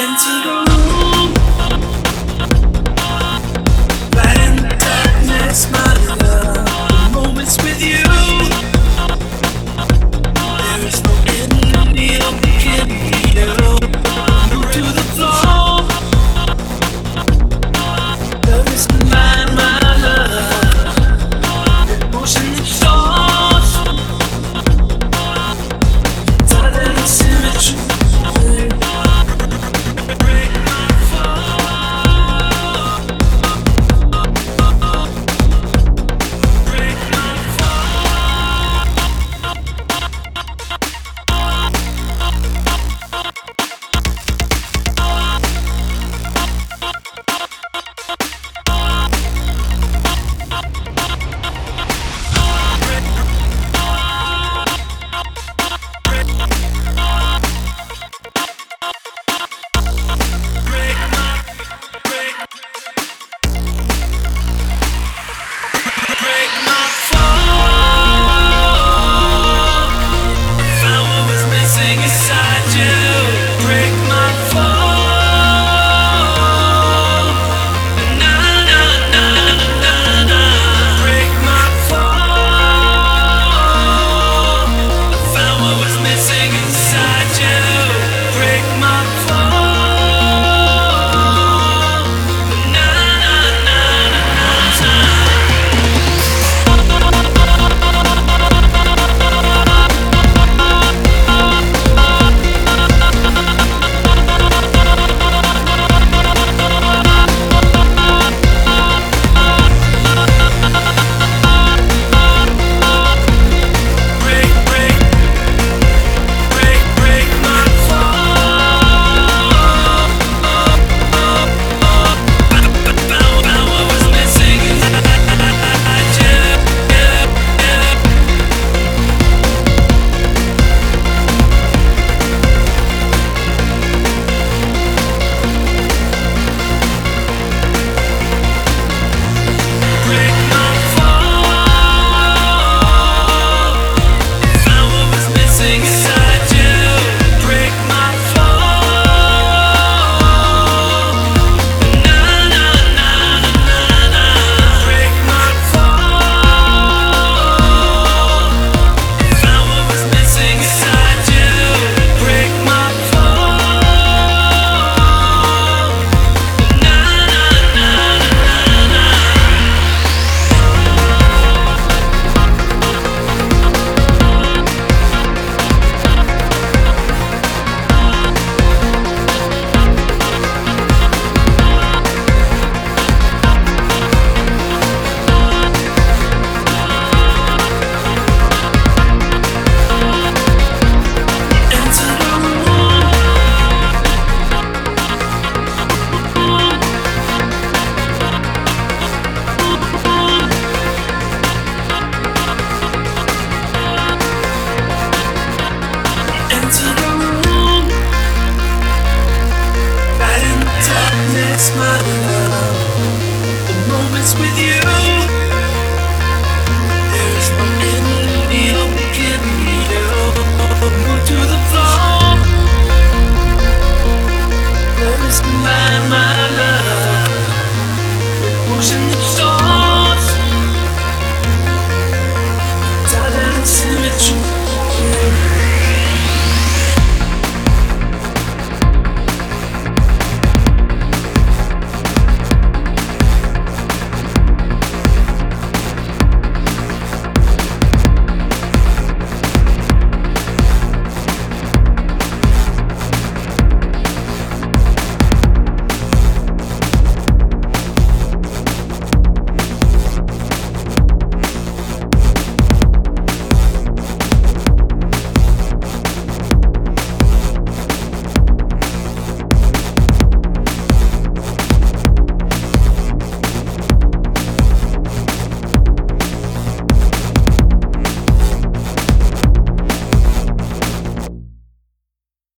Into